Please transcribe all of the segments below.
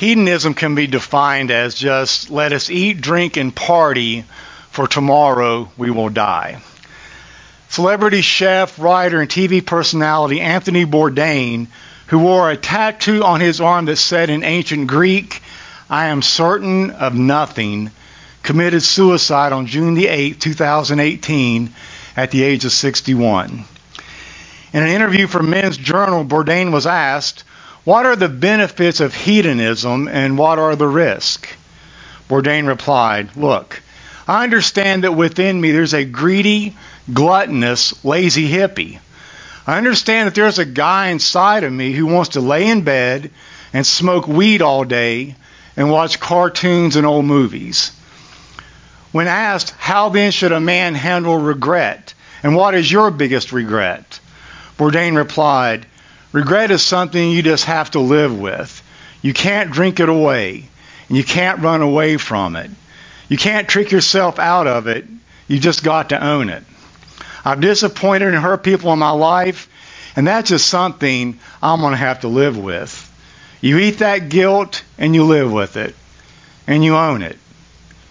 Hedonism can be defined as just let us eat, drink, and party, for tomorrow we will die. Celebrity chef, writer, and TV personality Anthony Bourdain, who wore a tattoo on his arm that said in ancient Greek, I am certain of nothing, committed suicide on June the 8th, 2018, at the age of 61. In an interview for Men's Journal, Bourdain was asked, What are the benefits of hedonism and what are the risks? Bourdain replied, Look, I understand that within me there's a greedy, gluttonous, lazy hippie. I understand that there's a guy inside of me who wants to lay in bed and smoke weed all day and watch cartoons and old movies. When asked, how then should a man handle regret? And what is your biggest regret? Bourdain replied, Regret is something you just have to live with. You can't drink it away, and you can't run away from it. You can't trick yourself out of it. You just got to own it. I've disappointed and hurt people in my life, and that's just something I'm going to have to live with. You eat that guilt and you live with it, and you own it.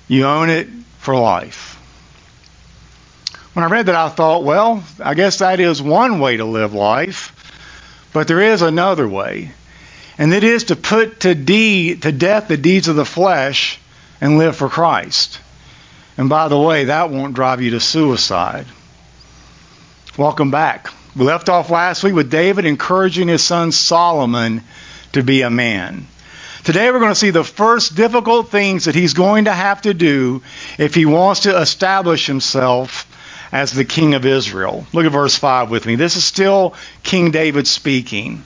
You own it for life. When I read that, I thought, well, I guess that is one way to live life, but there is another way, and it is to put to, deed, to death the deeds of the flesh and live for Christ. And by the way, that won't drive you to suicide. Welcome back. We left off last week with David encouraging his son Solomon to be a man. Today we're going to see the first difficult things that he's going to have to do if he wants to establish himself as the king of Israel. Look at verse 5 with me. This is still King David speaking.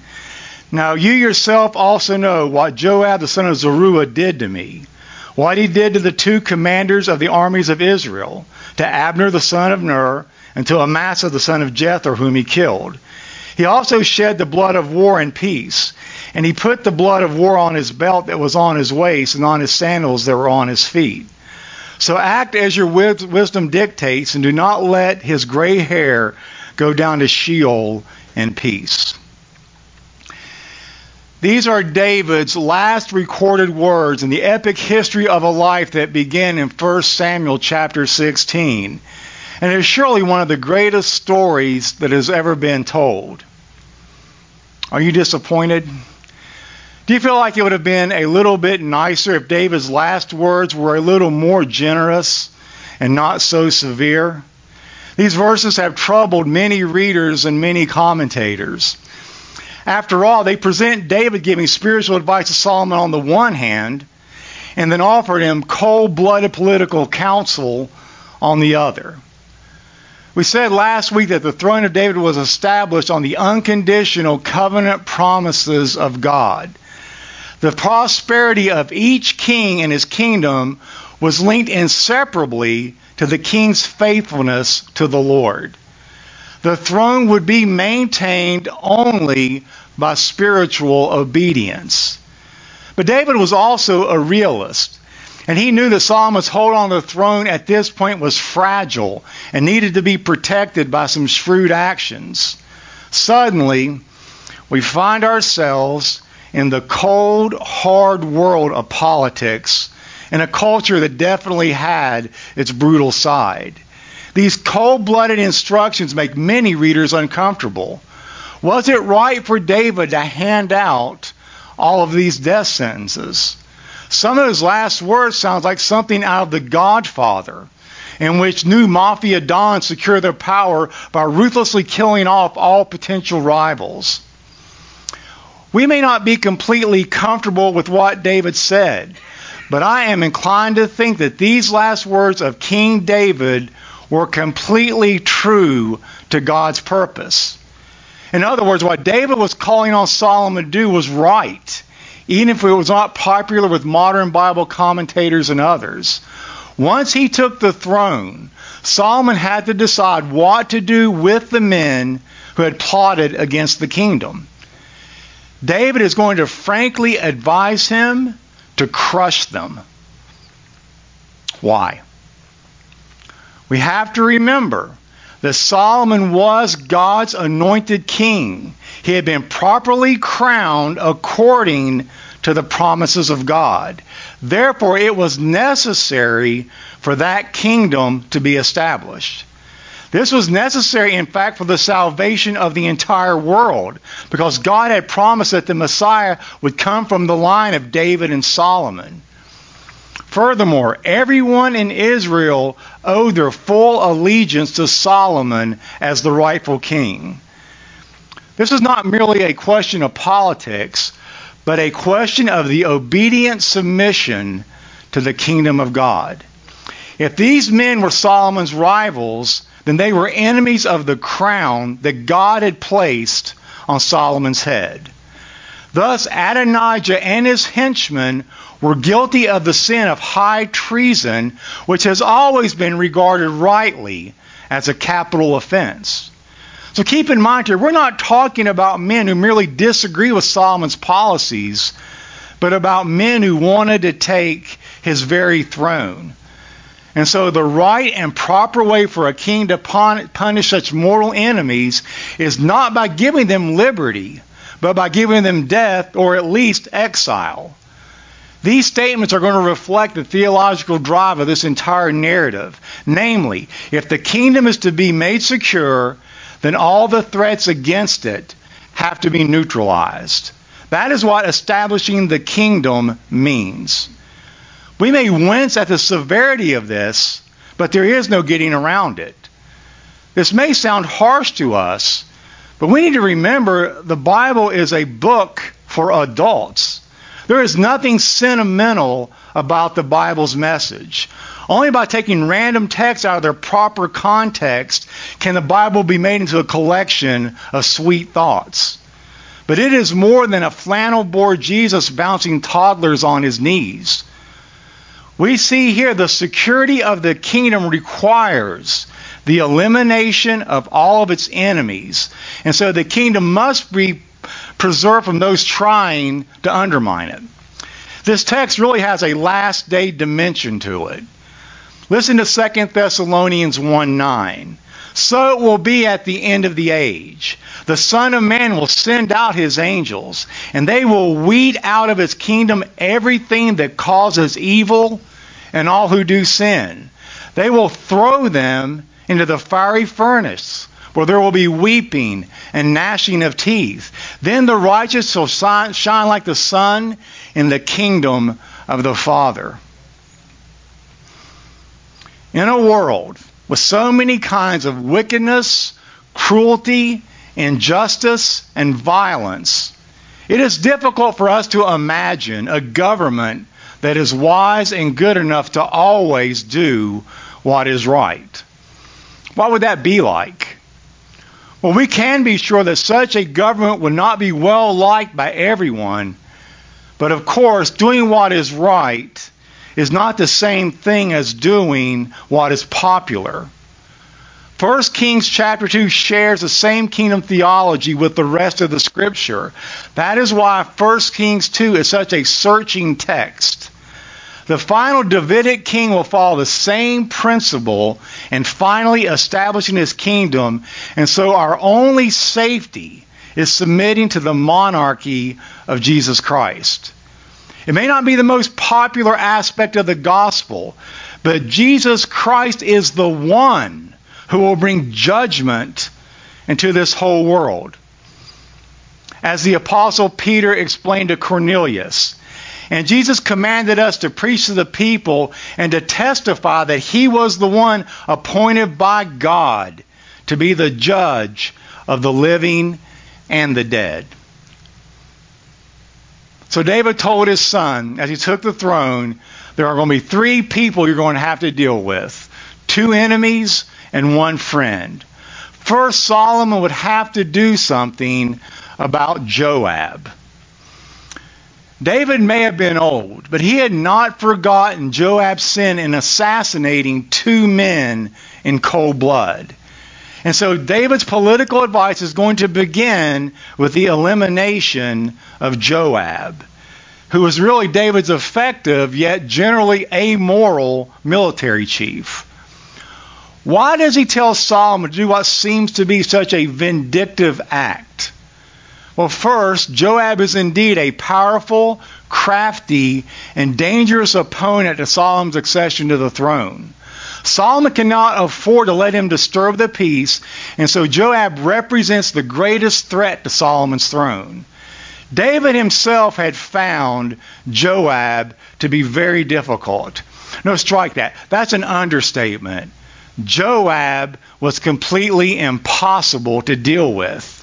Now you yourself also know what Joab the son of Zeruiah did to me, what he did to the two commanders of the armies of Israel, to Abner the son of Ner, and to Amasa the son of Jether, whom he killed. He also shed the blood of war and peace, and he put the blood of war on his belt that was on his waist and on his sandals that were on his feet. So act as your wisdom dictates and do not let his gray hair go down to Sheol in peace. These are David's last recorded words in the epic history of a life that began in 1 Samuel chapter 16. And it is surely one of the greatest stories that has ever been told. Are you disappointed? Do you feel like it would have been a little bit nicer if David's last words were a little more generous and not so severe? These verses have troubled many readers and many commentators. After all, they present David giving spiritual advice to Solomon on the one hand, and then offered him cold blooded political counsel on the other. We said last week that the throne of David was established on the unconditional covenant promises of God. The prosperity of each king and his kingdom was linked inseparably to the king's faithfulness to the Lord. The throne would be maintained only by spiritual obedience. But David was also a realist. And he knew that Solomon's hold on the throne at this point was fragile and needed to be protected by some shrewd actions. Suddenly, we find ourselves in the cold, hard world of politics in a culture that definitely had its brutal side. These cold blooded instructions make many readers uncomfortable. Was it right for David to hand out all of these death sentences? Some of his last words sounds like something out of The Godfather, in which new mafia dons secure their power by ruthlessly killing off all potential rivals. We may not be completely comfortable with what David said, but I am inclined to think that these last words of King David were completely true to God's purpose. In other words, what David was calling on Solomon to do was right, even if it was not popular with modern Bible commentators and others. Once he took the throne, Solomon had to decide what to do with the men who had plotted against the kingdom. David is going to frankly advise him to crush them. Why? We have to remember that Solomon was God's anointed king. He had been properly crowned according to the promises of God. Therefore, it was necessary for that kingdom to be established. This was necessary, in fact, for the salvation of the entire world, because God had promised that the Messiah would come from the line of David and Solomon. Furthermore, everyone in Israel owed their full allegiance to Solomon as the rightful king. This is not merely a question of politics, but a question of the obedient submission to the kingdom of God. If these men were Solomon's rivals, then they were enemies of the crown that God had placed on Solomon's head. Thus, Adonijah and his henchmen were guilty of the sin of high treason, which has always been regarded rightly as a capital offense. So keep in mind here, we're not talking about men who merely disagree with Solomon's policies, but about men who wanted to take his very throne. And so the right and proper way for a king to punish such mortal enemies is not by giving them liberty, but by giving them death or at least exile. These statements are going to reflect the theological drive of this entire narrative. Namely, if the kingdom is to be made secure, then all the threats against it have to be neutralized. That is what establishing the kingdom means. We may wince at the severity of this, but there is no getting around it. This may sound harsh to us, but we need to remember the Bible is a book for adults. There is nothing sentimental about the Bible's message. Only by taking random texts out of their proper context can the Bible be made into a collection of sweet thoughts. But it is more than a flannel board Jesus bouncing toddlers on his knees. We see here the security of the kingdom requires the elimination of all of its enemies. And so the kingdom must be preserved from those trying to undermine it. This text really has a last day dimension to it. Listen to 2 Thessalonians 1 9. So it will be at the end of the age. The Son of Man will send out his angels, and they will weed out of his kingdom everything that causes evil and all who do sin. They will throw them into the fiery furnace, where there will be weeping and gnashing of teeth. Then the righteous shall shine like the sun in the kingdom of the Father. In a world with so many kinds of wickedness, cruelty, injustice, and violence, it is difficult for us to imagine a government that is wise and good enough to always do what is right. What would that be like? Well, we can be sure that such a government would not be well liked by everyone, but of course, doing what is right is not the same thing as doing what is popular. 1 Kings chapter 2 shares the same kingdom theology with the rest of the scripture. That is why 1 Kings 2 is such a searching text. The final Davidic king will follow the same principle in finally establishing his kingdom, and so our only safety is submitting to the monarchy of Jesus Christ. It may not be the most popular aspect of the gospel, but Jesus Christ is the one who will bring judgment into this whole world. As the apostle Peter explained to Cornelius, and Jesus commanded us to preach to the people and to testify that he was the one appointed by God to be the judge of the living and the dead. So David told his son, as he took the throne, there are going to be three people you're going to have to deal with two enemies and one friend. First, Solomon would have to do something about Joab. David may have been old, but he had not forgotten Joab's sin in assassinating two men in cold blood. And so David's political advice is going to begin with the elimination of Joab, who was really David's effective yet generally amoral military chief. Why does he tell Solomon to do what seems to be such a vindictive act? Well, first, Joab is indeed a powerful, crafty, and dangerous opponent to Solomon's accession to the throne. Solomon cannot afford to let him disturb the peace, and so Joab represents the greatest threat to Solomon's throne. David himself had found Joab to be very difficult. No, strike that. That's an understatement. Joab was completely impossible to deal with.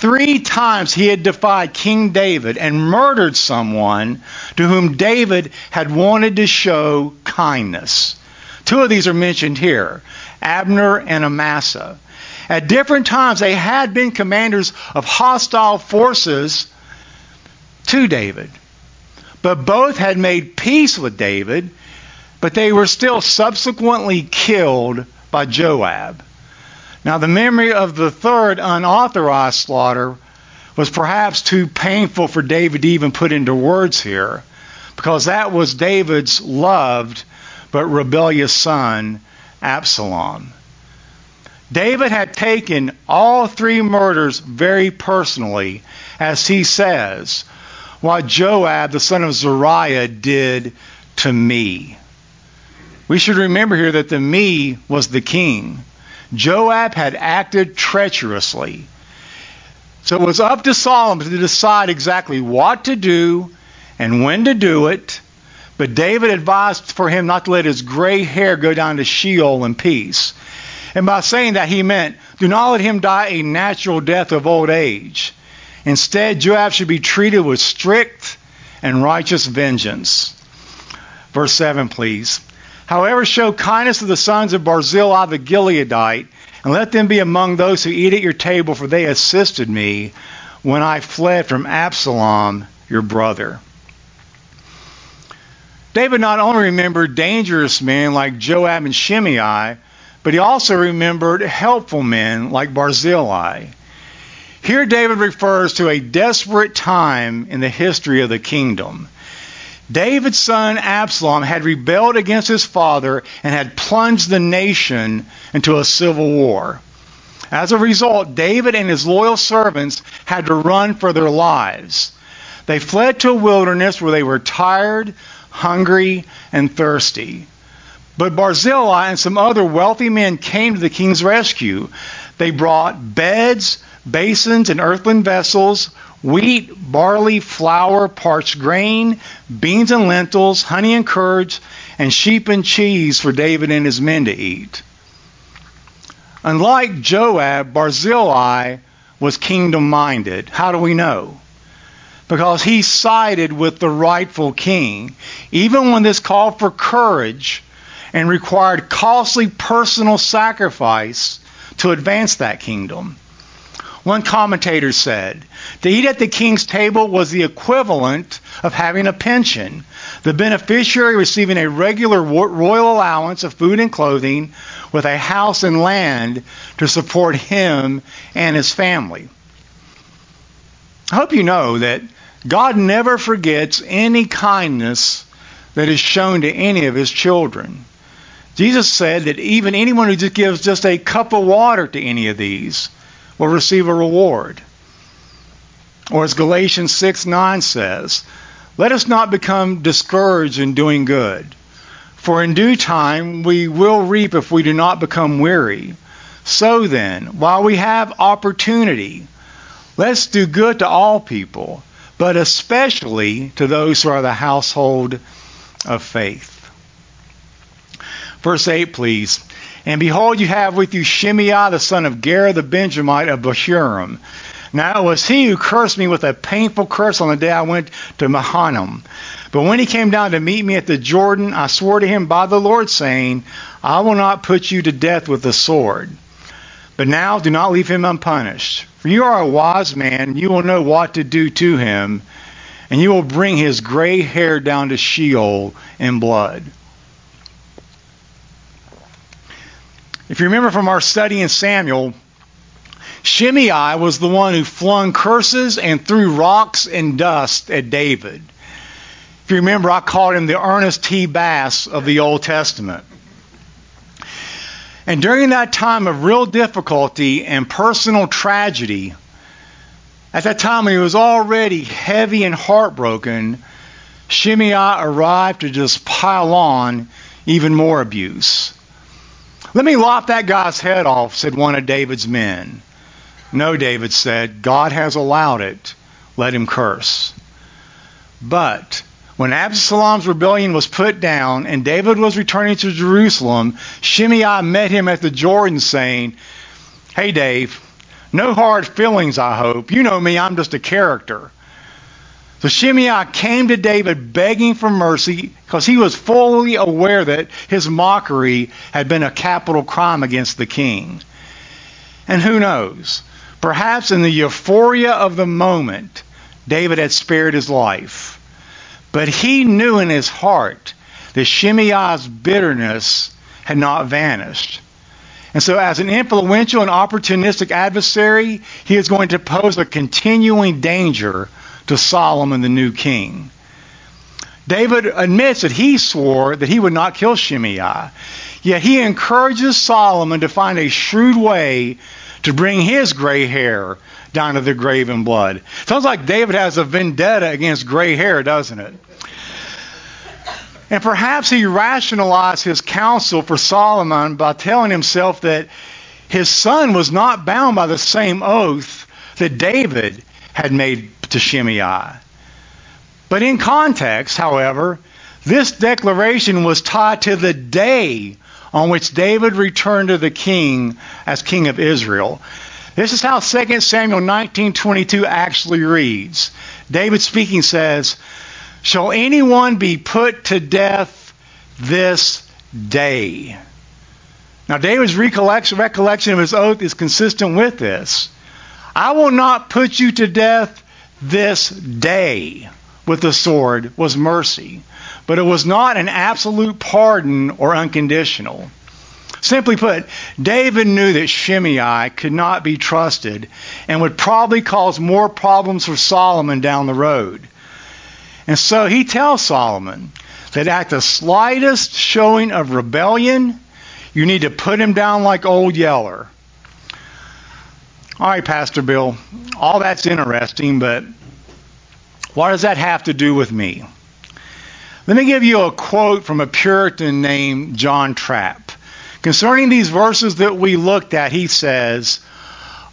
Three times he had defied King David and murdered someone to whom David had wanted to show kindness. Two of these are mentioned here Abner and Amasa. At different times, they had been commanders of hostile forces to David. But both had made peace with David, but they were still subsequently killed by Joab. Now, the memory of the third unauthorized slaughter was perhaps too painful for David to even put into words here, because that was David's loved but rebellious son, Absalom. David had taken all three murders very personally, as he says, what Joab, the son of Zeruiah, did to me. We should remember here that the me was the king. Joab had acted treacherously. So it was up to Solomon to decide exactly what to do and when to do it. But David advised for him not to let his gray hair go down to Sheol in peace. And by saying that, he meant, do not let him die a natural death of old age. Instead, Joab should be treated with strict and righteous vengeance. Verse 7, please. However, show kindness to the sons of Barzillai the Gileadite, and let them be among those who eat at your table, for they assisted me when I fled from Absalom, your brother. David not only remembered dangerous men like Joab and Shimei, but he also remembered helpful men like Barzillai. Here, David refers to a desperate time in the history of the kingdom. David's son Absalom had rebelled against his father and had plunged the nation into a civil war. As a result, David and his loyal servants had to run for their lives. They fled to a wilderness where they were tired, hungry, and thirsty. But Barzillai and some other wealthy men came to the king's rescue. They brought beds, basins, and earthen vessels, wheat, barley, flour, parched grain, beans and lentils, honey and curds, and sheep and cheese for David and his men to eat. Unlike Joab, Barzillai was kingdom minded. How do we know? Because he sided with the rightful king. Even when this called for courage, and required costly personal sacrifice to advance that kingdom. One commentator said, to eat at the king's table was the equivalent of having a pension, the beneficiary receiving a regular royal allowance of food and clothing with a house and land to support him and his family. I hope you know that God never forgets any kindness that is shown to any of his children. Jesus said that even anyone who just gives just a cup of water to any of these will receive a reward. Or as Galatians 6 9 says, let us not become discouraged in doing good. For in due time we will reap if we do not become weary. So then, while we have opportunity, let's do good to all people, but especially to those who are the household of faith. Verse 8, please. And behold, you have with you Shimei, the son of Gera the Benjamite of Bahurim. Now it was he who cursed me with a painful curse on the day I went to Mahanaim. But when he came down to meet me at the Jordan, I swore to him by the Lord, saying, I will not put you to death with the sword. But now do not leave him unpunished. For you are a wise man, you will know what to do to him, and you will bring his gray hair down to Sheol in blood. If you remember from our study in Samuel, Shimei was the one who flung curses and threw rocks and dust at David. If you remember, I called him the Ernest T. Bass of the Old Testament. And during that time of real difficulty and personal tragedy, At that time, when he was already heavy and heartbroken, Shimei arrived to just pile on even more abuse. Let me lop that guy's head off, said one of David's men. No, David said, God has allowed it. Let him curse. But when Absalom's rebellion was put down and David was returning to Jerusalem, Shimei met him at the Jordan saying, Hey, Dave, no hard feelings, I hope. You know me, I'm just a character. So Shimei came to David begging for mercy because he was fully aware that his mockery had been a capital crime against the king. And who knows? Perhaps in the euphoria of the moment, David had spared his life. But he knew in his heart that Shimei's bitterness had not vanished. And so, as an influential and opportunistic adversary, he is going to pose a continuing danger to Solomon, the new king. David admits that he swore that he would not kill Shimei, yet he encourages Solomon to find a shrewd way to bring his gray hair down to the grave in blood. Sounds like David has a vendetta against gray hair, doesn't it? And perhaps he rationalized his counsel for Solomon by telling himself that his son was not bound by the same oath that David had made to Shimei. But in context, however, this declaration was tied to the day on which David returned to the king as king of Israel. This is how 2 Samuel 19:22 actually reads. David speaking says, "Shall anyone be put to death this day?" Now David's recollection of his oath is consistent with this. I will not put you to death this day with the sword was mercy, but it was not an absolute pardon or unconditional. Simply put, David knew that Shimei could not be trusted and would probably cause more problems for Solomon down the road. And so he tells Solomon that at the slightest showing of rebellion, you need to put him down like old Yeller. All right, Pastor Bill, all that's interesting, but what does that have to do with me? Let me give you a quote from a Puritan named John Trapp. Concerning these verses that we looked at, he says,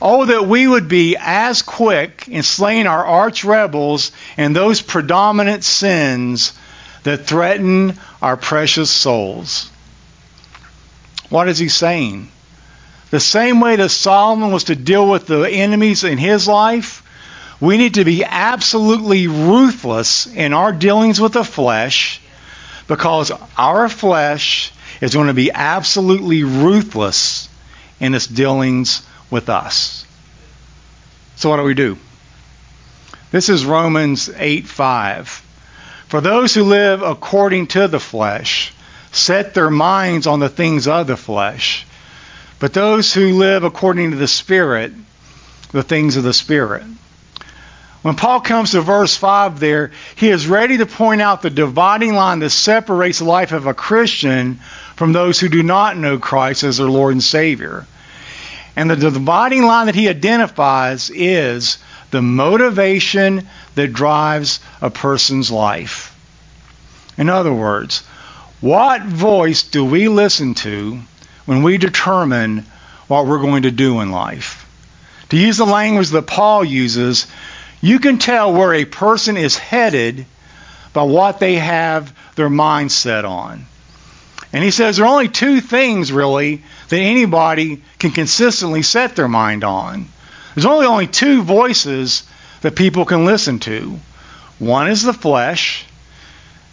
Oh, that we would be as quick in slaying our arch rebels and those predominant sins that threaten our precious souls. What is he saying? The same way that Solomon was to deal with the enemies in his life, we need to be absolutely ruthless in our dealings with the flesh because our flesh is going to be absolutely ruthless in its dealings with us. So what do we do? This is Romans 8:5. For those who live according to the flesh set their minds on the things of the flesh, but those who live according to the Spirit, the things of the Spirit. When Paul comes to verse 5 there, he is ready to point out the dividing line that separates the life of a Christian from those who do not know Christ as their Lord and Savior. And the dividing line that he identifies is the motivation that drives a person's life. In other words, what voice do we listen to when we determine what we're going to do in life? To use the language that Paul uses, you can tell where a person is headed by what they have their mind set on. And he says there are only two things, really, that anybody can consistently set their mind on. There's only only two voices that people can listen to. One is the flesh,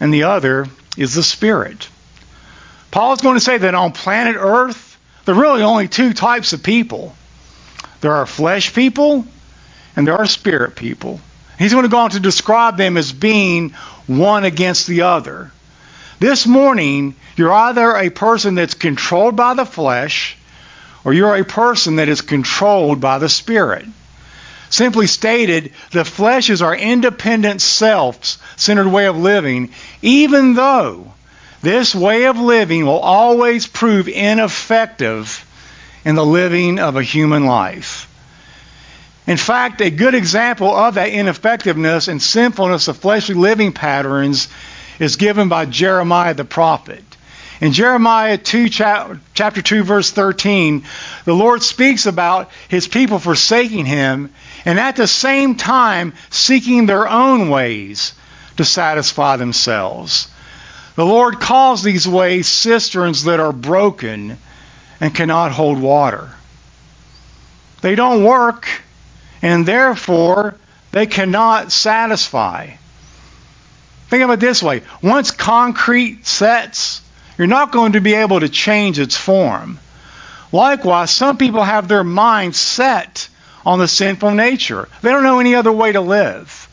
and the other is the spirit. Paul is going to say that on planet Earth, there are really only two types of people. There are flesh people and there are spirit people. He's going to go on to describe them as being one against the other. This morning, you're either a person that's controlled by the flesh or you're a person that is controlled by the spirit. Simply stated, the flesh is our independent self centered way of living, even though this way of living will always prove ineffective in the living of a human life. In fact, a good example of that ineffectiveness and sinfulness of fleshly living patterns is given by Jeremiah the prophet. In Jeremiah 2, chapter 2, verse 13, the Lord speaks about his people forsaking him and at the same time seeking their own ways to satisfy themselves. The Lord calls these ways cisterns that are broken and cannot hold water. They don't work, and therefore they cannot satisfy. Think of it this way once concrete sets, you're not going to be able to change its form. Likewise, some people have their mind set on the sinful nature. They don't know any other way to live.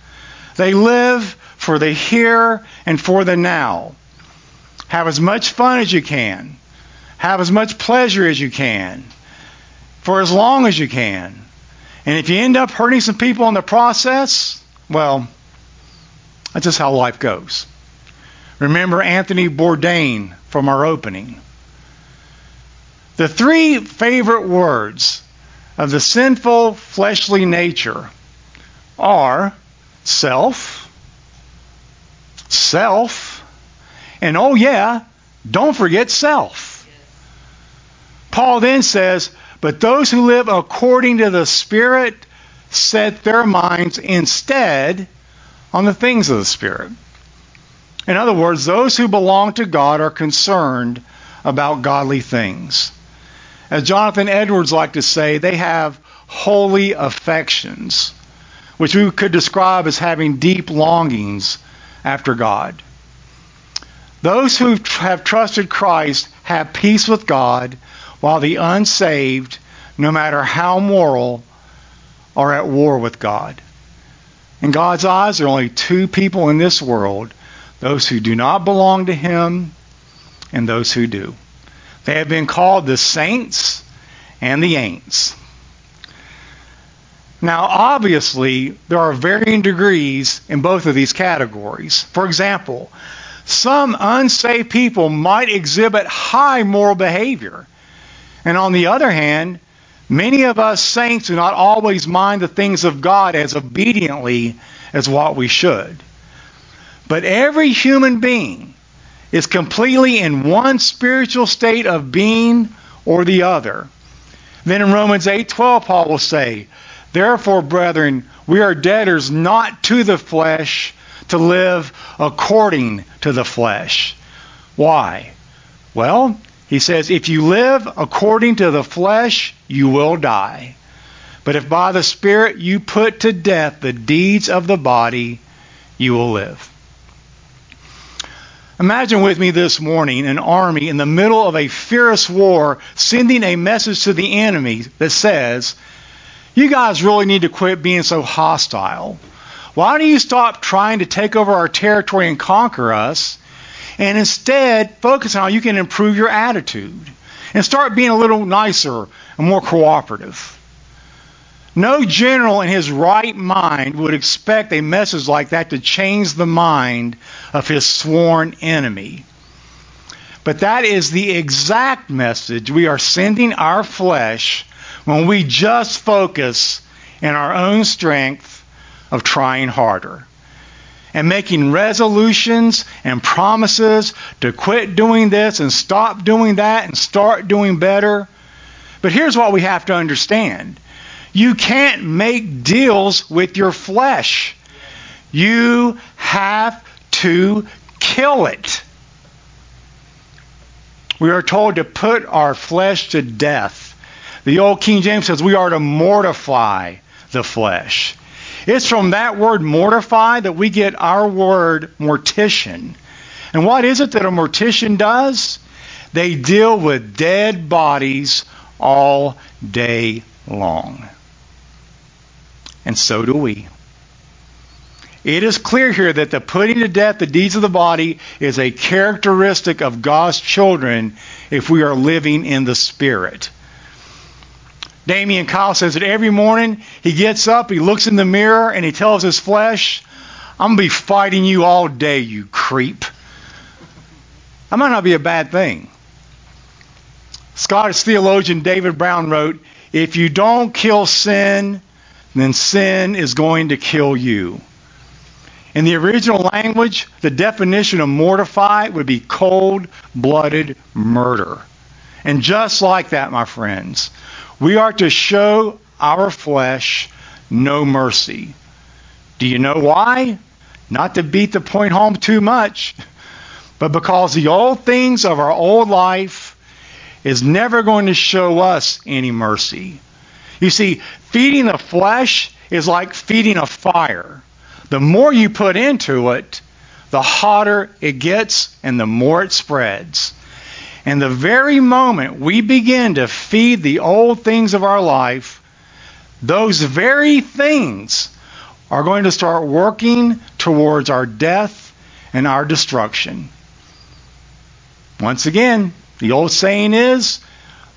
They live for the here and for the now. Have as much fun as you can. Have as much pleasure as you can. For as long as you can. And if you end up hurting some people in the process, well, that's just how life goes. Remember Anthony Bourdain from our opening. The three favorite words of the sinful fleshly nature are self, self, and oh yeah, don't forget self. Paul then says, But those who live according to the Spirit set their minds instead on the things of the Spirit. In other words, those who belong to God are concerned about godly things. As Jonathan Edwards liked to say, they have holy affections, which we could describe as having deep longings after God. Those who have trusted Christ have peace with God, while the unsaved, no matter how moral, are at war with God. In God's eyes, there are only two people in this world those who do not belong to Him and those who do. They have been called the saints and the ain'ts. Now, obviously, there are varying degrees in both of these categories. For example, some unsaved people might exhibit high moral behavior. And on the other hand, Many of us saints do not always mind the things of God as obediently as what we should. But every human being is completely in one spiritual state of being or the other. Then in Romans 8:12 Paul will say, "Therefore, brethren, we are debtors not to the flesh to live according to the flesh." Why? Well, he says, If you live according to the flesh, you will die. But if by the Spirit you put to death the deeds of the body, you will live. Imagine with me this morning an army in the middle of a fierce war sending a message to the enemy that says, You guys really need to quit being so hostile. Why don't you stop trying to take over our territory and conquer us? And instead focus on how you can improve your attitude and start being a little nicer and more cooperative. No general in his right mind would expect a message like that to change the mind of his sworn enemy. But that is the exact message we are sending our flesh when we just focus in our own strength of trying harder and making resolutions and promises to quit doing this and stop doing that and start doing better. But here's what we have to understand you can't make deals with your flesh, you have to kill it. We are told to put our flesh to death. The old King James says we are to mortify the flesh. It's from that word mortify that we get our word mortician. And what is it that a mortician does? They deal with dead bodies all day long. And so do we. It is clear here that the putting to death the deeds of the body is a characteristic of God's children if we are living in the Spirit. Damian Kyle says that every morning he gets up, he looks in the mirror, and he tells his flesh, I'm going to be fighting you all day, you creep. That might not be a bad thing. Scottish theologian David Brown wrote, If you don't kill sin, then sin is going to kill you. In the original language, the definition of mortify would be cold blooded murder. And just like that, my friends, we are to show our flesh no mercy. Do you know why? Not to beat the point home too much, but because the old things of our old life is never going to show us any mercy. You see, feeding the flesh is like feeding a fire. The more you put into it, the hotter it gets and the more it spreads. And the very moment we begin to feed the old things of our life, those very things are going to start working towards our death and our destruction. Once again, the old saying is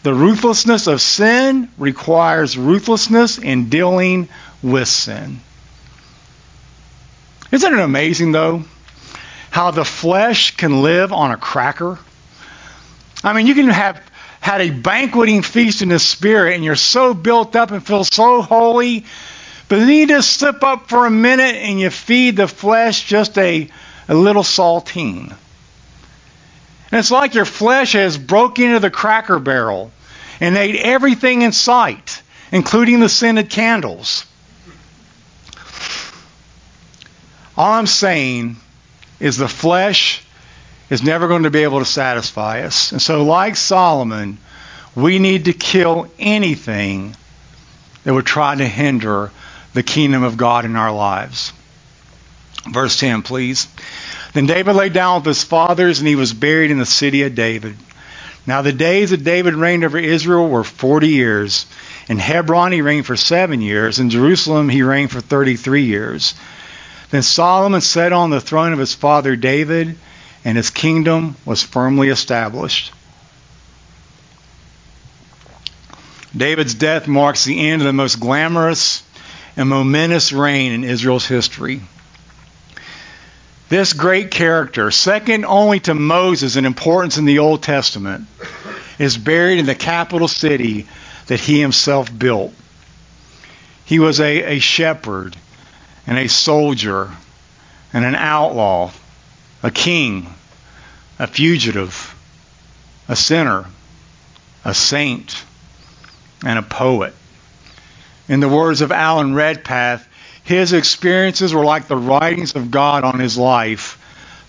the ruthlessness of sin requires ruthlessness in dealing with sin. Isn't it amazing, though, how the flesh can live on a cracker? I mean, you can have had a banqueting feast in the spirit and you're so built up and feel so holy, but then you just slip up for a minute and you feed the flesh just a, a little saltine. And it's like your flesh has broken into the cracker barrel and ate everything in sight, including the scented candles. All I'm saying is the flesh is never going to be able to satisfy us. And so, like Solomon, we need to kill anything that would try to hinder the kingdom of God in our lives. Verse 10, please. Then David lay down with his fathers, and he was buried in the city of David. Now the days that David reigned over Israel were 40 years. In Hebron he reigned for seven years. In Jerusalem he reigned for 33 years. Then Solomon sat on the throne of his father David, and his kingdom was firmly established. David's death marks the end of the most glamorous and momentous reign in Israel's history. This great character, second only to Moses in importance in the Old Testament, is buried in the capital city that he himself built. He was a, a shepherd and a soldier and an outlaw, a king, a fugitive, a sinner, a saint, and a poet. In the words of Alan Redpath, his experiences were like the writings of God on his life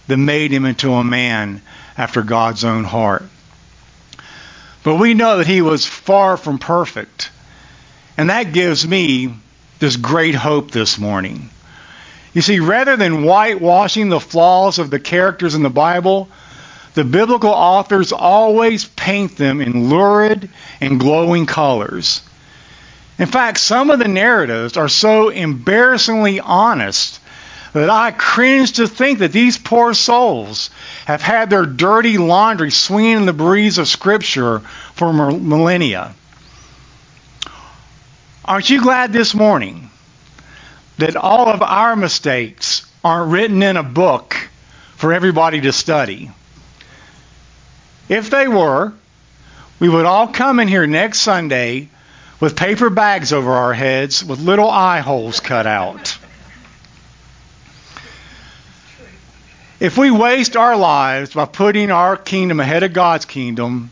that made him into a man after God's own heart. But we know that he was far from perfect. And that gives me this great hope this morning. You see, rather than whitewashing the flaws of the characters in the Bible, the biblical authors always paint them in lurid and glowing colors. In fact, some of the narratives are so embarrassingly honest that I cringe to think that these poor souls have had their dirty laundry swinging in the breeze of Scripture for millennia. Aren't you glad this morning that all of our mistakes aren't written in a book for everybody to study? If they were, we would all come in here next Sunday with paper bags over our heads with little eye holes cut out. If we waste our lives by putting our kingdom ahead of God's kingdom,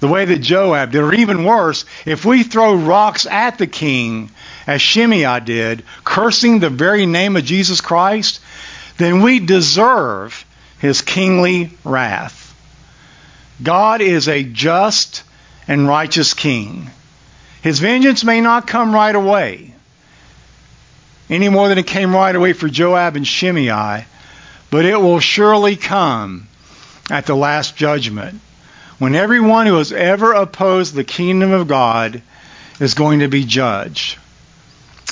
the way that Joab did, or even worse, if we throw rocks at the king, as Shimei did, cursing the very name of Jesus Christ, then we deserve his kingly wrath. God is a just and righteous king. His vengeance may not come right away, any more than it came right away for Joab and Shimei, but it will surely come at the last judgment when everyone who has ever opposed the kingdom of God is going to be judged.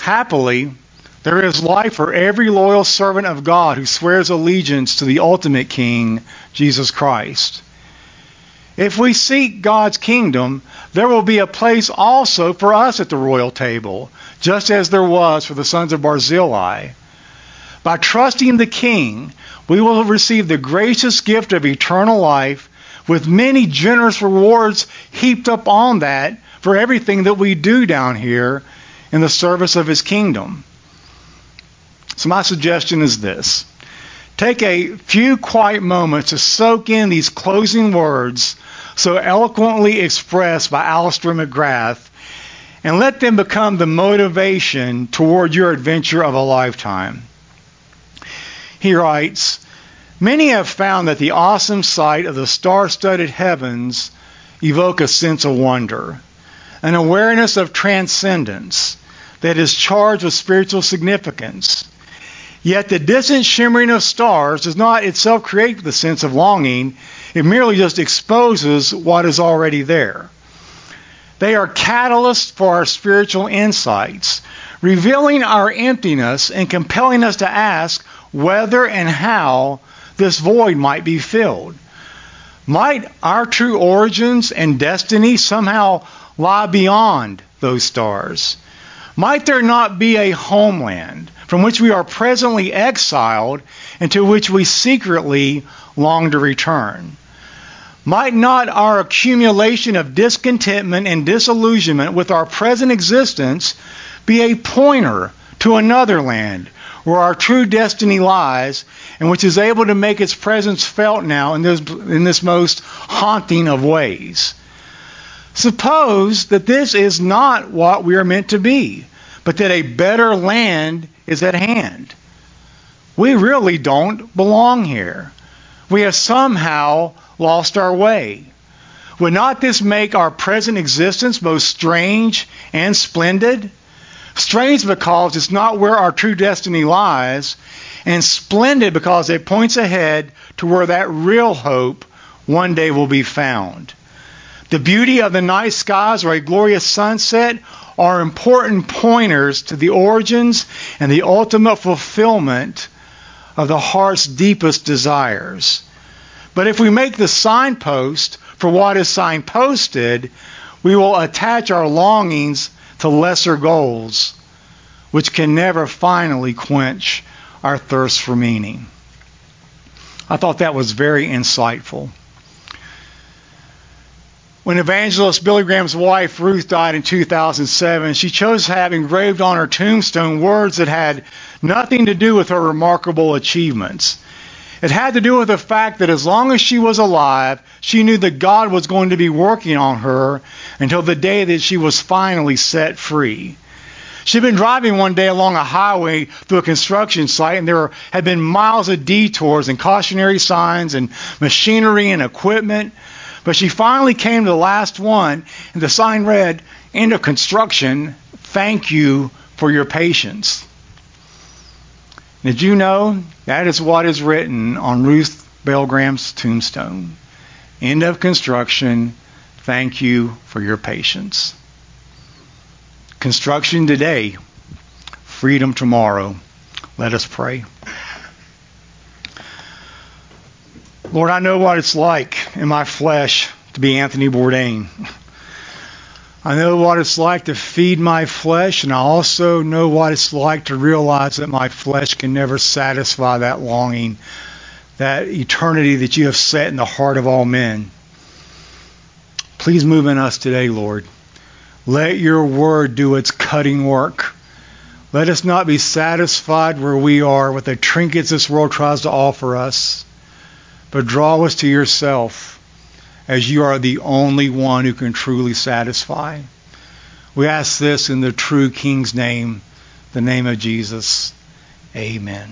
Happily, there is life for every loyal servant of God who swears allegiance to the ultimate King, Jesus Christ. If we seek God's kingdom, there will be a place also for us at the royal table, just as there was for the sons of Barzillai. By trusting the King, we will receive the gracious gift of eternal life with many generous rewards heaped up on that for everything that we do down here in the service of his kingdom. So, my suggestion is this take a few quiet moments to soak in these closing words so eloquently expressed by Alister McGrath and let them become the motivation toward your adventure of a lifetime. He writes, Many have found that the awesome sight of the star-studded heavens evoke a sense of wonder, an awareness of transcendence that is charged with spiritual significance. Yet the distant shimmering of stars does not itself create the sense of longing, it merely just exposes what is already there. They are catalysts for our spiritual insights, revealing our emptiness and compelling us to ask whether and how this void might be filled. Might our true origins and destiny somehow lie beyond those stars? Might there not be a homeland from which we are presently exiled and to which we secretly long to return? Might not our accumulation of discontentment and disillusionment with our present existence be a pointer to another land where our true destiny lies and which is able to make its presence felt now in this, in this most haunting of ways? Suppose that this is not what we are meant to be, but that a better land is at hand. We really don't belong here. We have somehow lost our way. Would not this make our present existence both strange and splendid? Strange because it's not where our true destiny lies, and splendid because it points ahead to where that real hope one day will be found. The beauty of the night skies or a glorious sunset are important pointers to the origins and the ultimate fulfillment of the heart's deepest desires. But if we make the signpost for what is signposted, we will attach our longings to lesser goals, which can never finally quench our thirst for meaning. I thought that was very insightful. When evangelist Billy Graham's wife Ruth died in 2007, she chose to have engraved on her tombstone words that had nothing to do with her remarkable achievements. It had to do with the fact that as long as she was alive, she knew that God was going to be working on her until the day that she was finally set free. She'd been driving one day along a highway through a construction site, and there had been miles of detours and cautionary signs and machinery and equipment. But she finally came to the last one, and the sign read, End of construction. Thank you for your patience. Did you know that is what is written on Ruth Bell Graham's tombstone? End of construction. Thank you for your patience. Construction today, freedom tomorrow. Let us pray. Lord, I know what it's like in my flesh to be Anthony Bourdain. I know what it's like to feed my flesh, and I also know what it's like to realize that my flesh can never satisfy that longing, that eternity that you have set in the heart of all men. Please move in us today, Lord. Let your word do its cutting work. Let us not be satisfied where we are with the trinkets this world tries to offer us, but draw us to yourself as you are the only one who can truly satisfy. We ask this in the true King's name, the name of Jesus. Amen.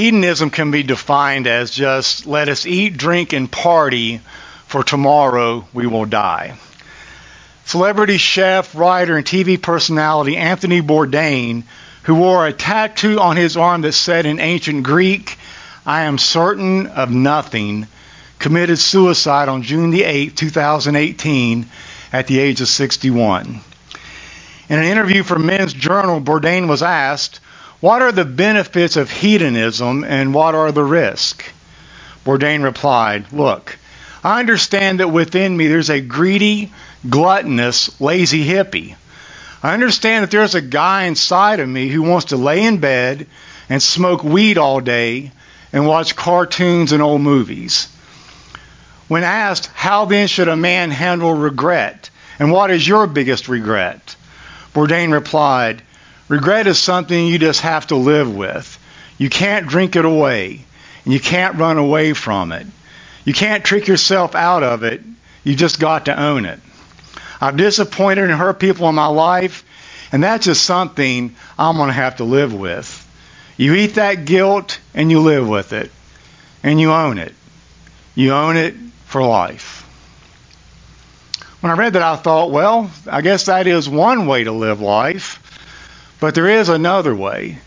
Hedonism can be defined as just let us eat, drink, and party, for tomorrow we will die. Celebrity chef, writer, and TV personality Anthony Bourdain, who wore a tattoo on his arm that said in ancient Greek, I am certain of nothing, committed suicide on June the 8th, 2018, at the age of 61. In an interview for Men's Journal, Bourdain was asked, What are the benefits of hedonism and what are the risks? Bourdain replied, Look, I understand that within me there's a greedy, gluttonous, lazy hippie. I understand that there's a guy inside of me who wants to lay in bed and smoke weed all day and watch cartoons and old movies. When asked, how then should a man handle regret? And what is your biggest regret? Bourdain replied, Regret is something you just have to live with. You can't drink it away, and you can't run away from it. You can't trick yourself out of it. You just got to own it. I've disappointed and hurt people in my life, and that's just something I'm going to have to live with. You eat that guilt and you live with it, and you own it. You own it for life. When I read that, I thought, well, I guess that is one way to live life. But there is another way,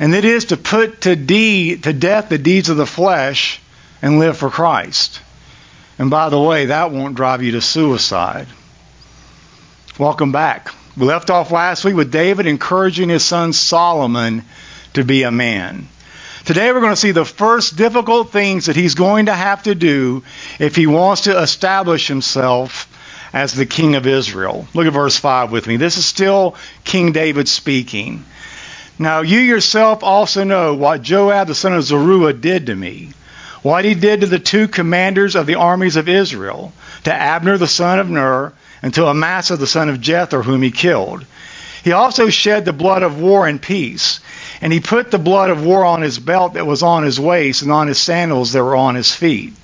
and it is to put to, deed, to death the deeds of the flesh and live for Christ. And by the way, that won't drive you to suicide. Welcome back. We left off last week with David encouraging his son Solomon to be a man. Today we're going to see the first difficult things that he's going to have to do if he wants to establish himself as the king of Israel. Look at verse 5 with me. This is still King David speaking. Now you yourself also know what Joab the son of Zeruiah did to me, what he did to the two commanders of the armies of Israel, to Abner the son of Ner, and to Amasa the son of Jether, whom he killed. He also shed the blood of war and peace, and he put the blood of war on his belt that was on his waist and on his sandals that were on his feet.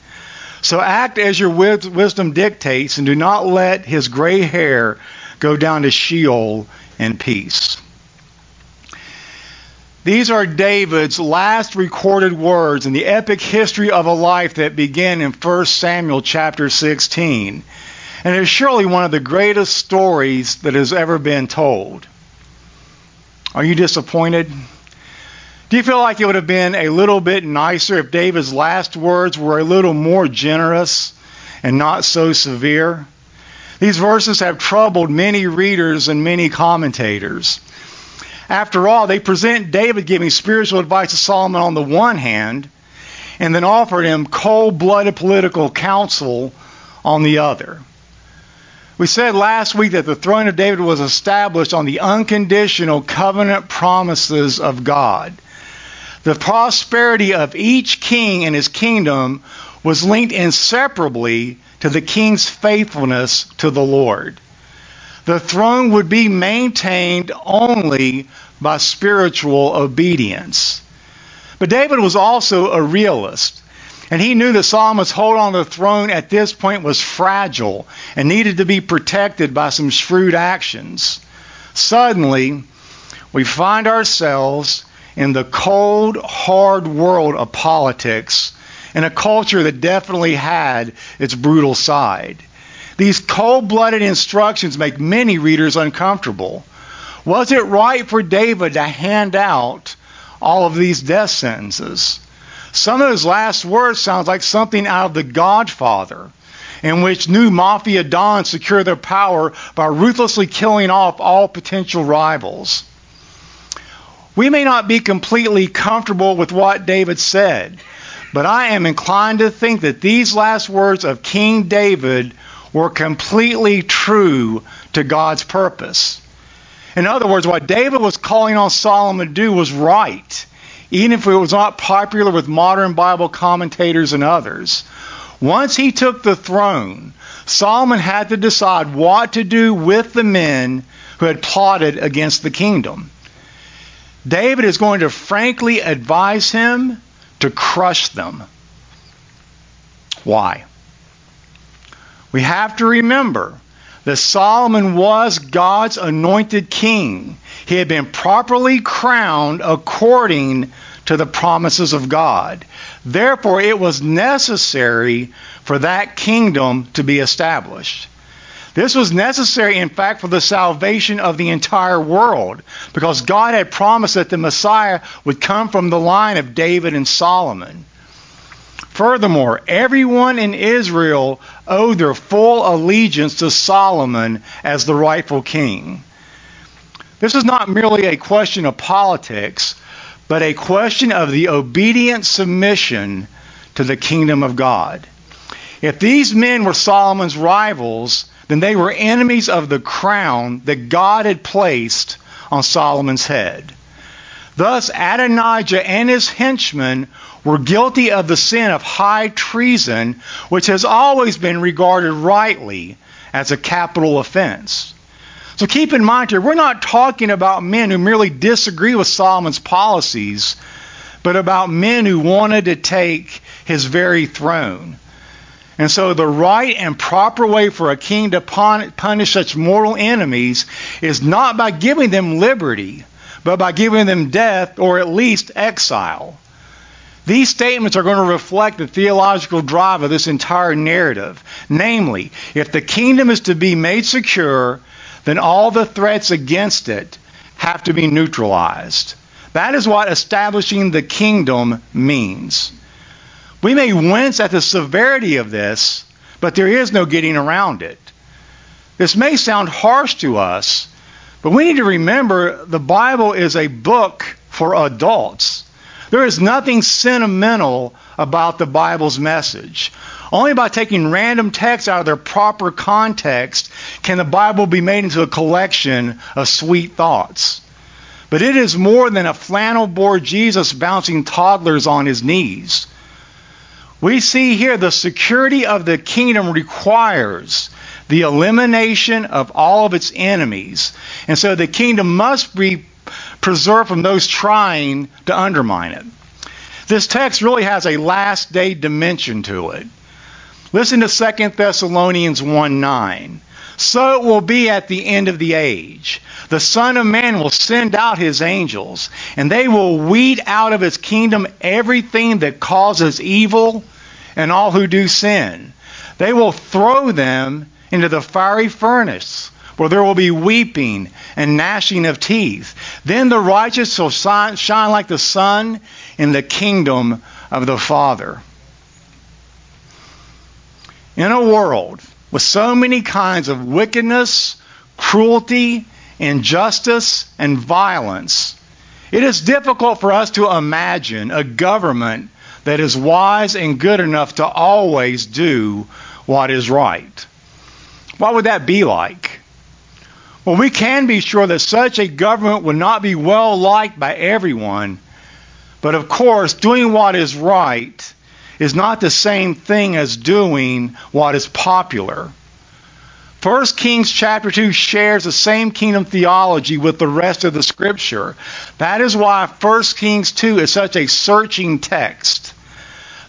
So act as your wisdom dictates and do not let his gray hair go down to Sheol in peace. These are David's last recorded words in the epic history of a life that began in 1 Samuel chapter 16. And it is surely one of the greatest stories that has ever been told. Are you disappointed? Do you feel like it would have been a little bit nicer if David's last words were a little more generous and not so severe? These verses have troubled many readers and many commentators. After all, they present David giving spiritual advice to Solomon on the one hand, and then offered him cold blooded political counsel on the other. We said last week that the throne of David was established on the unconditional covenant promises of God. The prosperity of each king and his kingdom was linked inseparably to the king's faithfulness to the Lord. The throne would be maintained only by spiritual obedience. But David was also a realist. And he knew that Solomon's hold on the throne at this point was fragile and needed to be protected by some shrewd actions. Suddenly, we find ourselves in the cold, hard world of politics in a culture that definitely had its brutal side. These cold blooded instructions make many readers uncomfortable. Was it right for David to hand out all of these death sentences? Some of his last words sounds like something out of The Godfather, in which new mafia dons secure their power by ruthlessly killing off all potential rivals. We may not be completely comfortable with what David said, but I am inclined to think that these last words of King David were completely true to God's purpose. In other words, what David was calling on Solomon to do was right, even if it was not popular with modern Bible commentators and others. Once he took the throne, Solomon had to decide what to do with the men who had plotted against the kingdom. David is going to frankly advise him to crush them. Why? We have to remember that Solomon was God's anointed king. He had been properly crowned according to the promises of God. Therefore, it was necessary for that kingdom to be established. This was necessary, in fact, for the salvation of the entire world, because God had promised that the Messiah would come from the line of David and Solomon. Furthermore, everyone in Israel owed their full allegiance to Solomon as the rightful king. This is not merely a question of politics, but a question of the obedient submission to the kingdom of God. If these men were Solomon's rivals, then they were enemies of the crown that God had placed on Solomon's head. Thus, Adonijah and his henchmen were guilty of the sin of high treason, which has always been regarded rightly as a capital offense. So keep in mind here, we're not talking about men who merely disagree with Solomon's policies, but about men who wanted to take his very throne. And so the right and proper way for a king to punish such mortal enemies is not by giving them liberty, but by giving them death or at least exile. These statements are going to reflect the theological drive of this entire narrative. Namely, if the kingdom is to be made secure, then all the threats against it have to be neutralized. That is what establishing the kingdom means. We may wince at the severity of this, but there is no getting around it. This may sound harsh to us, but we need to remember the Bible is a book for adults. There is nothing sentimental about the Bible's message. Only by taking random texts out of their proper context can the Bible be made into a collection of sweet thoughts. But it is more than a flannel board Jesus bouncing toddlers on his knees. We see here the security of the kingdom requires the elimination of all of its enemies. And so the kingdom must be preserved from those trying to undermine it. This text really has a last day dimension to it. Listen to 2 Thessalonians 1 9. So it will be at the end of the age. The Son of Man will send out his angels, and they will weed out of his kingdom everything that causes evil and all who do sin. They will throw them into the fiery furnace, where there will be weeping and gnashing of teeth. Then the righteous shall shine like the sun in the kingdom of the Father in a world with so many kinds of wickedness, cruelty, injustice, and violence, it is difficult for us to imagine a government that is wise and good enough to always do what is right. What would that be like? Well, we can be sure that such a government would not be well liked by everyone, but of course, doing what is right is not the same thing as doing what is popular. 1 Kings chapter 2 shares the same kingdom theology with the rest of the scripture. That is why 1 Kings 2 is such a searching text.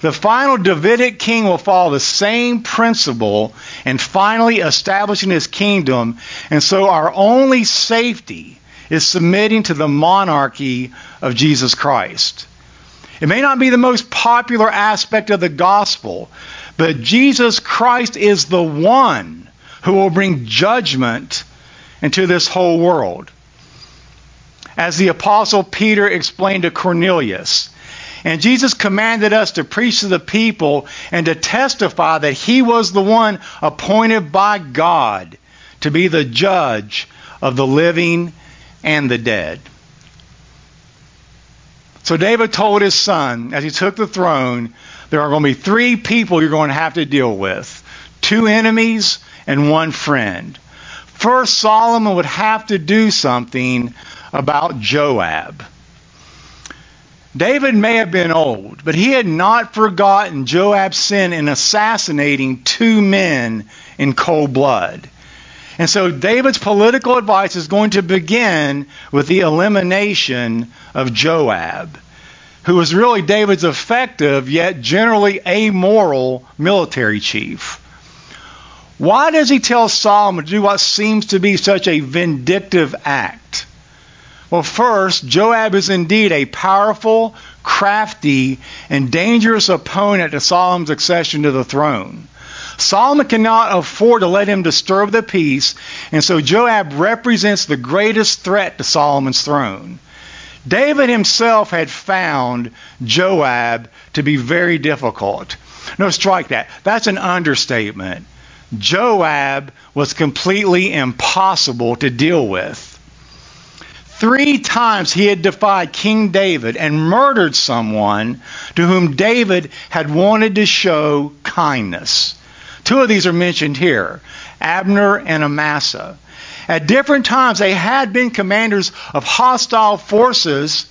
The final Davidic king will follow the same principle and finally establishing his kingdom. And so our only safety is submitting to the monarchy of Jesus Christ. It may not be the most popular aspect of the gospel, but Jesus Christ is the one who will bring judgment into this whole world. As the apostle Peter explained to Cornelius, and Jesus commanded us to preach to the people and to testify that he was the one appointed by God to be the judge of the living and the dead. So David told his son, as he took the throne, there are going to be three people you're going to have to deal with two enemies and one friend. First, Solomon would have to do something about Joab. David may have been old, but he had not forgotten Joab's sin in assassinating two men in cold blood. And so David's political advice is going to begin with the elimination of Joab, who was really David's effective yet generally amoral military chief. Why does he tell Solomon to do what seems to be such a vindictive act? Well, first, Joab is indeed a powerful, crafty, and dangerous opponent to Solomon's accession to the throne. Solomon cannot afford to let him disturb the peace, and so Joab represents the greatest threat to Solomon's throne. David himself had found Joab to be very difficult. No, strike that. That's an understatement. Joab was completely impossible to deal with. Three times he had defied King David and murdered someone to whom David had wanted to show kindness. Two of these are mentioned here Abner and Amasa. At different times, they had been commanders of hostile forces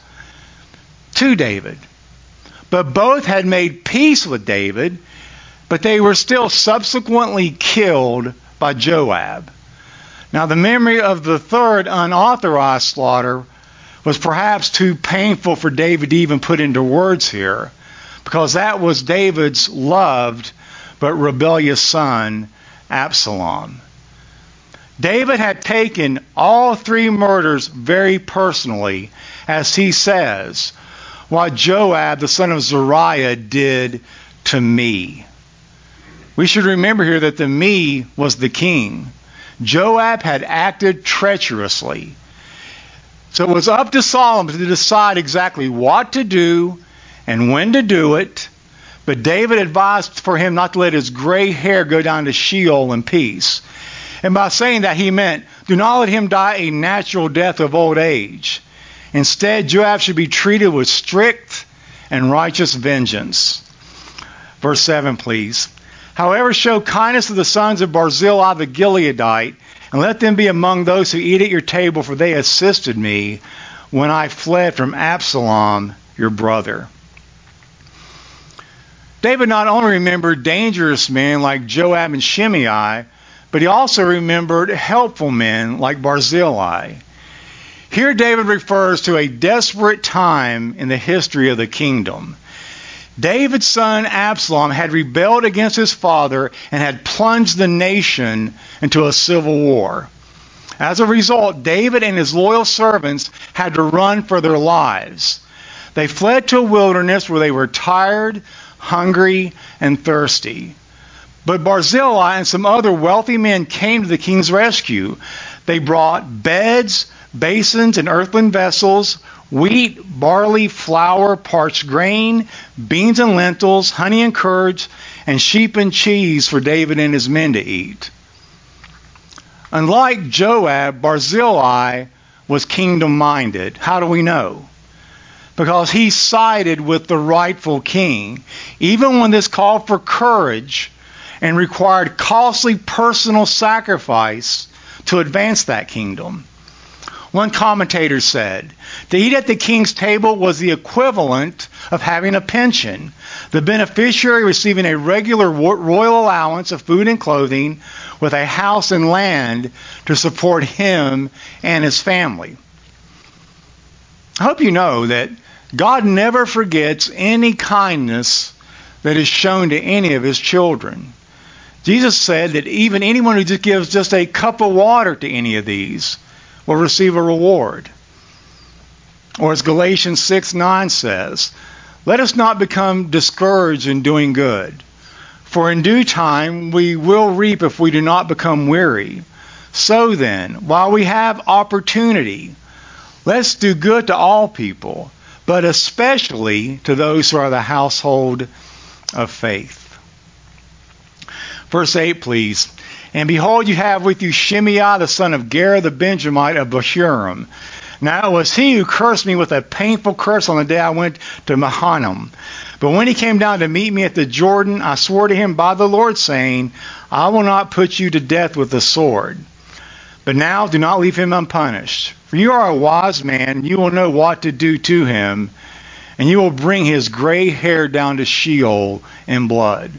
to David. But both had made peace with David, but they were still subsequently killed by Joab. Now, the memory of the third unauthorized slaughter was perhaps too painful for David to even put into words here, because that was David's loved but rebellious son, Absalom. David had taken all three murders very personally, as he says, what Joab, the son of Zeruiah, did to me. We should remember here that the me was the king. Joab had acted treacherously. So it was up to Solomon to decide exactly what to do and when to do it. But David advised for him not to let his gray hair go down to Sheol in peace. And by saying that, he meant, do not let him die a natural death of old age. Instead, Joab should be treated with strict and righteous vengeance. Verse 7, please. However, show kindness to the sons of Barzillai the Gileadite, and let them be among those who eat at your table, for they assisted me when I fled from Absalom, your brother. David not only remembered dangerous men like Joab and Shimei, but he also remembered helpful men like Barzillai. Here, David refers to a desperate time in the history of the kingdom. David's son Absalom had rebelled against his father and had plunged the nation into a civil war. As a result, David and his loyal servants had to run for their lives. They fled to a wilderness where they were tired, hungry, and thirsty. But Barzillai and some other wealthy men came to the king's rescue. They brought beds, basins, and earthen vessels, wheat, barley, flour, parched grain, beans and lentils, honey and curds, and sheep and cheese for David and his men to eat. Unlike Joab, Barzillai was kingdom minded. How do we know? Because he sided with the rightful king, even when this called for courage and required costly personal sacrifice to advance that kingdom. One commentator said, to eat at the king's table was the equivalent of having a pension, the beneficiary receiving a regular royal allowance of food and clothing with a house and land to support him and his family. I hope you know that God never forgets any kindness that is shown to any of his children. Jesus said that even anyone who just gives just a cup of water to any of these will receive a reward. Or as Galatians 6 9 says, let us not become discouraged in doing good, for in due time we will reap if we do not become weary. So then, while we have opportunity, let's do good to all people, but especially to those who are the household of faith. Verse 8, please. And behold, you have with you Shimei, the son of Gera the Benjamite of Bahurim. Now it was he who cursed me with a painful curse on the day I went to Mahanaim. But when he came down to meet me at the Jordan, I swore to him by the Lord, saying, I will not put you to death with the sword. But now do not leave him unpunished. For you are a wise man, you will know what to do to him, and you will bring his gray hair down to Sheol in blood.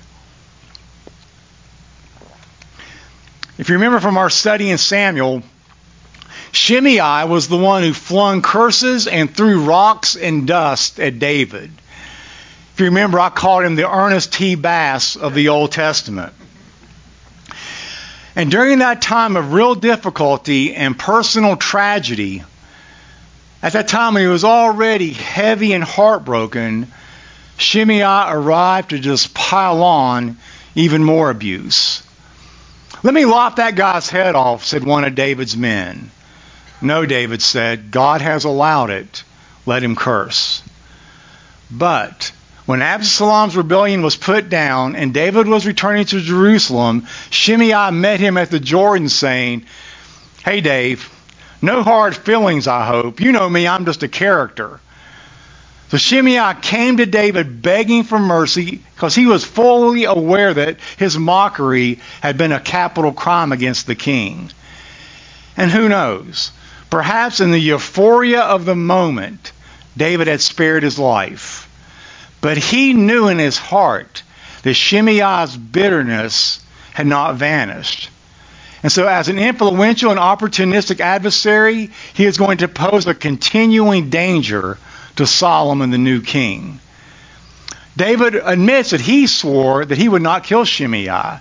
If you remember from our study in Samuel, Shimei was the one who flung curses and threw rocks and dust at David. If you remember, I called him the Ernest T. Bass of the Old Testament. And during that time of real difficulty and personal tragedy, at that time when he was already heavy and heartbroken, Shimei arrived to just pile on even more abuse. Let me lop that guy's head off, said one of David's men. No, David said, God has allowed it. Let him curse. But when Absalom's rebellion was put down and David was returning to Jerusalem, Shimei met him at the Jordan saying, Hey, Dave, No hard feelings, I hope. You know me, I'm just a character. So Shimei came to David begging for mercy because he was fully aware that his mockery had been a capital crime against the king. And who knows? Perhaps in the euphoria of the moment, David had spared his life. But he knew in his heart that Shimei's bitterness had not vanished. And so, as an influential and opportunistic adversary, he is going to pose a continuing danger to Solomon, the new king. David admits that he swore that he would not kill Shimei,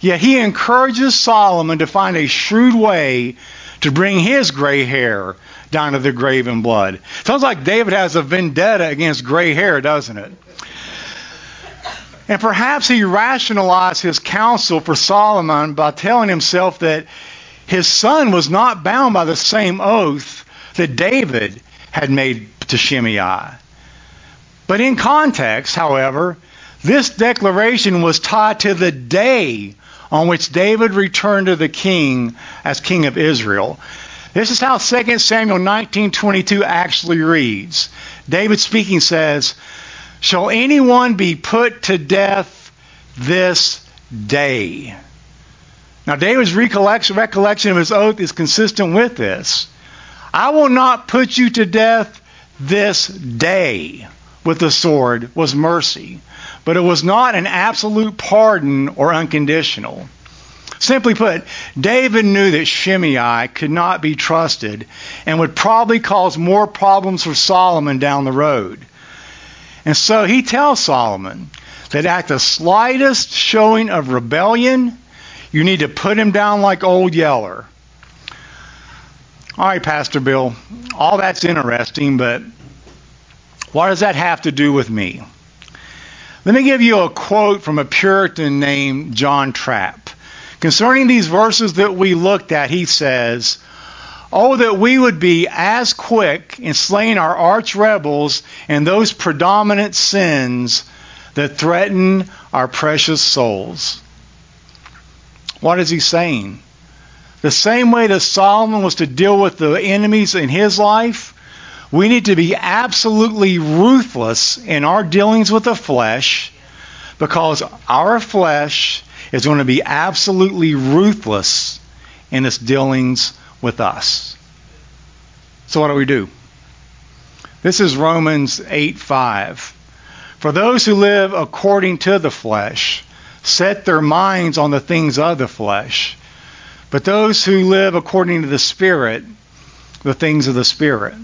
yet he encourages Solomon to find a shrewd way to bring his gray hair down to the grave in blood. Sounds like David has a vendetta against gray hair, doesn't it? And perhaps he rationalized his counsel for Solomon by telling himself that his son was not bound by the same oath that David had made to Shimei. But in context, however, this declaration was tied to the day on which David returned to the king as king of Israel. This is how 2 Samuel 19:22 actually reads. David speaking says, "Shall anyone be put to death this day?" Now David's recollection, recollection of his oath is consistent with this. I will not put you to death this day with the sword was mercy, but it was not an absolute pardon or unconditional. Simply put, David knew that Shimei could not be trusted and would probably cause more problems for Solomon down the road. And so he tells Solomon that at the slightest showing of rebellion, you need to put him down like old Yeller. All right, Pastor Bill, all that's interesting, but what does that have to do with me? Let me give you a quote from a Puritan named John Trapp. Concerning these verses that we looked at, he says, Oh, that we would be as quick in slaying our arch rebels and those predominant sins that threaten our precious souls. What is he saying? The same way that Solomon was to deal with the enemies in his life, we need to be absolutely ruthless in our dealings with the flesh because our flesh is going to be absolutely ruthless in its dealings with us. So what do we do? This is Romans 8:5. For those who live according to the flesh set their minds on the things of the flesh but those who live according to the Spirit, the things of the Spirit.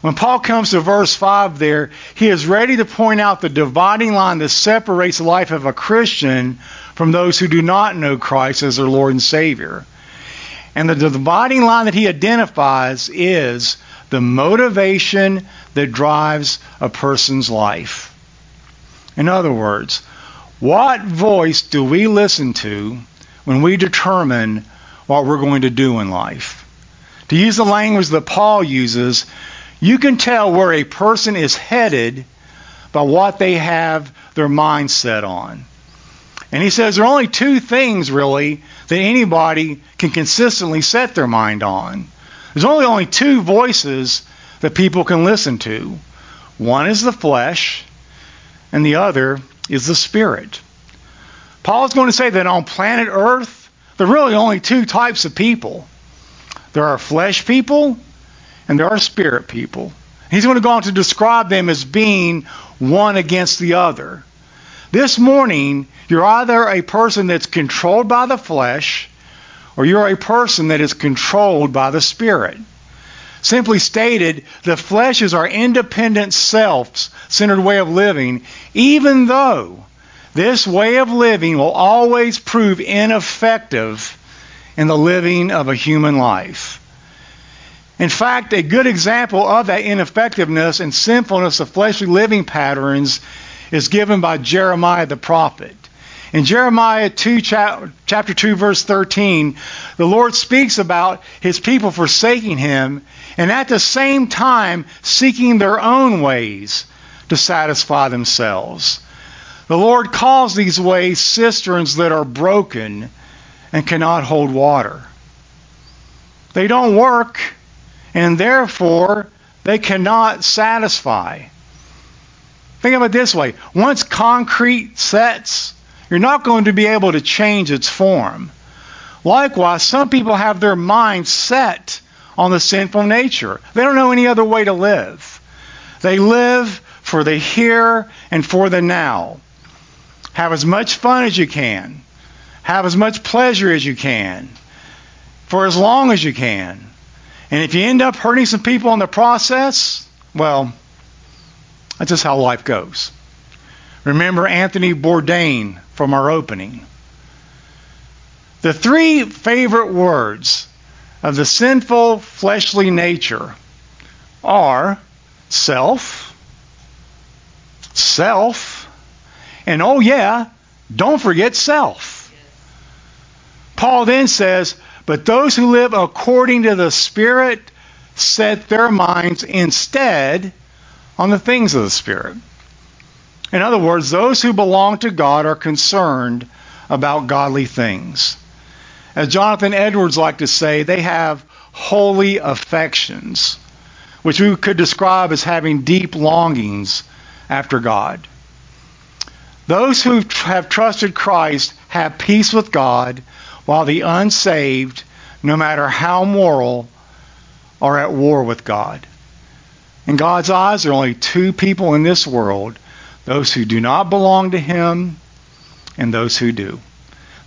When Paul comes to verse 5 there, he is ready to point out the dividing line that separates the life of a Christian from those who do not know Christ as their Lord and Savior. And the dividing line that he identifies is the motivation that drives a person's life. In other words, what voice do we listen to when we determine what we're going to do in life. To use the language that Paul uses, you can tell where a person is headed by what they have their mind set on. And he says there are only two things, really, that anybody can consistently set their mind on. There's only only two voices that people can listen to. One is the flesh, and the other is the spirit. Paul's going to say that on planet Earth, there are really only two types of people there are flesh people and there are spirit people. He's going to go on to describe them as being one against the other. This morning, you're either a person that's controlled by the flesh or you're a person that is controlled by the spirit. Simply stated, the flesh is our independent self centered way of living, even though this way of living will always prove ineffective in the living of a human life. In fact, a good example of that ineffectiveness and sinfulness of fleshly living patterns is given by Jeremiah the prophet. In Jeremiah 2, chapter 2, verse 13, the Lord speaks about his people forsaking him and at the same time seeking their own ways to satisfy themselves. The Lord calls these ways cisterns that are broken and cannot hold water. They don't work, and therefore they cannot satisfy. Think of it this way once concrete sets, you're not going to be able to change its form. Likewise, some people have their mind set on the sinful nature. They don't know any other way to live. They live for the here and for the now. Have as much fun as you can. Have as much pleasure as you can. For as long as you can. And if you end up hurting some people in the process, well, that's just how life goes. Remember Anthony Bourdain from our opening. The three favorite words of the sinful fleshly nature are self, self, and oh yeah, don't forget self. Paul then says, But those who live according to the Spirit set their minds instead on the things of the Spirit. In other words, those who belong to God are concerned about godly things. As Jonathan Edwards liked to say, they have holy affections, which we could describe as having deep longings after God. Those who have trusted Christ have peace with God, while the unsaved, no matter how moral, are at war with God. In God's eyes, there are only two people in this world those who do not belong to Him and those who do.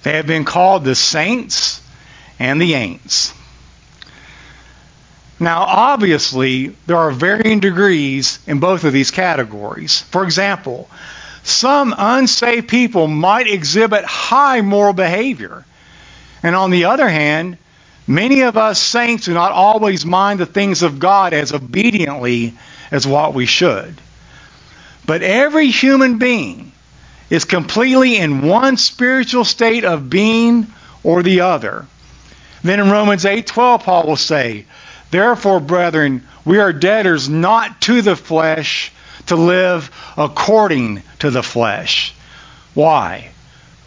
They have been called the saints and the ain'ts. Now, obviously, there are varying degrees in both of these categories. For example, some unsaved people might exhibit high moral behavior. And on the other hand, Many of us saints do not always mind the things of God as obediently as what we should. But every human being is completely in one spiritual state of being or the other. Then in Romans 8:12 Paul will say, "Therefore, brethren, we are debtors not to the flesh to live according to the flesh." Why?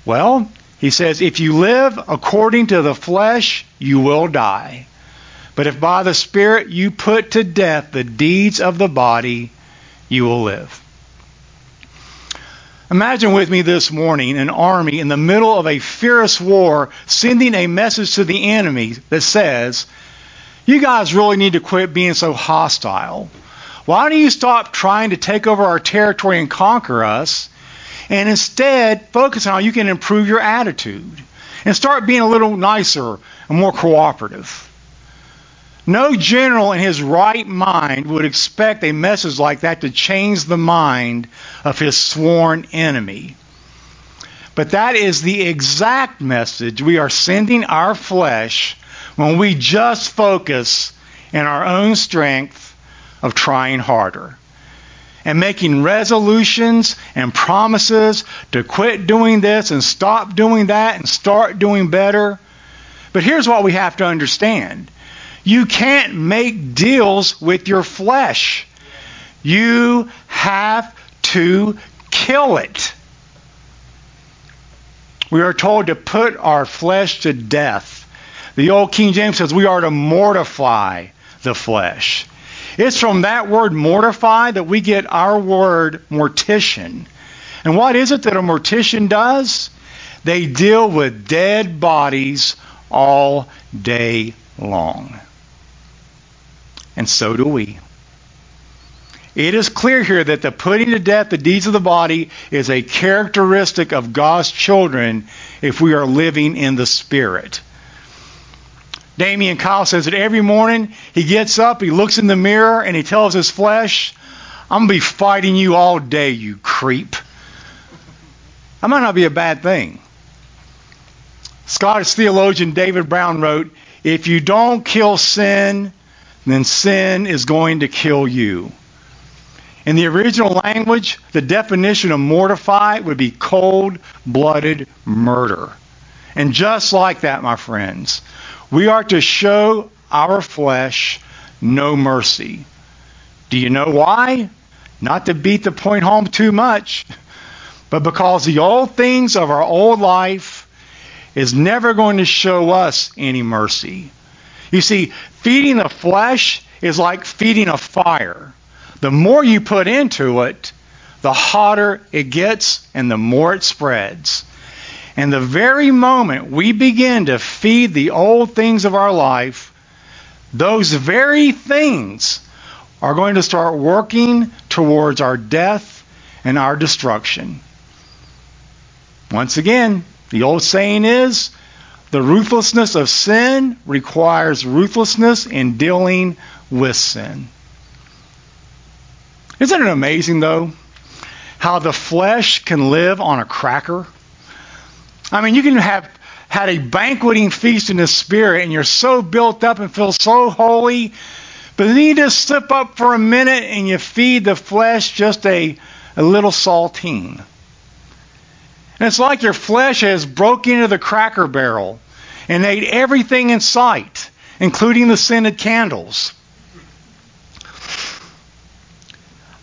Well, he says, If you live according to the flesh, you will die. But if by the Spirit you put to death the deeds of the body, you will live. Imagine with me this morning an army in the middle of a fierce war sending a message to the enemy that says, You guys really need to quit being so hostile. Why don't you stop trying to take over our territory and conquer us? And instead focus on how you can improve your attitude and start being a little nicer and more cooperative. No general in his right mind would expect a message like that to change the mind of his sworn enemy. But that is the exact message we are sending our flesh when we just focus in our own strength of trying harder and making resolutions and promises to quit doing this and stop doing that and start doing better. But here's what we have to understand you can't make deals with your flesh, you have to kill it. We are told to put our flesh to death. The old King James says we are to mortify the flesh. It's from that word mortify that we get our word mortician. And what is it that a mortician does? They deal with dead bodies all day long. And so do we. It is clear here that the putting to death the deeds of the body is a characteristic of God's children if we are living in the Spirit. Damian Kyle says that every morning he gets up, he looks in the mirror, and he tells his flesh, I'm going to be fighting you all day, you creep. That might not be a bad thing. Scottish theologian David Brown wrote, If you don't kill sin, then sin is going to kill you. In the original language, the definition of mortify would be cold blooded murder. And just like that, my friends, we are to show our flesh no mercy. Do you know why? Not to beat the point home too much, but because the old things of our old life is never going to show us any mercy. You see, feeding the flesh is like feeding a fire. The more you put into it, the hotter it gets and the more it spreads. And the very moment we begin to feed the old things of our life, those very things are going to start working towards our death and our destruction. Once again, the old saying is the ruthlessness of sin requires ruthlessness in dealing with sin. Isn't it amazing, though, how the flesh can live on a cracker? I mean, you can have had a banqueting feast in the spirit and you're so built up and feel so holy, but then you just slip up for a minute and you feed the flesh just a, a little saltine. And it's like your flesh has broken into the cracker barrel and ate everything in sight, including the scented candles.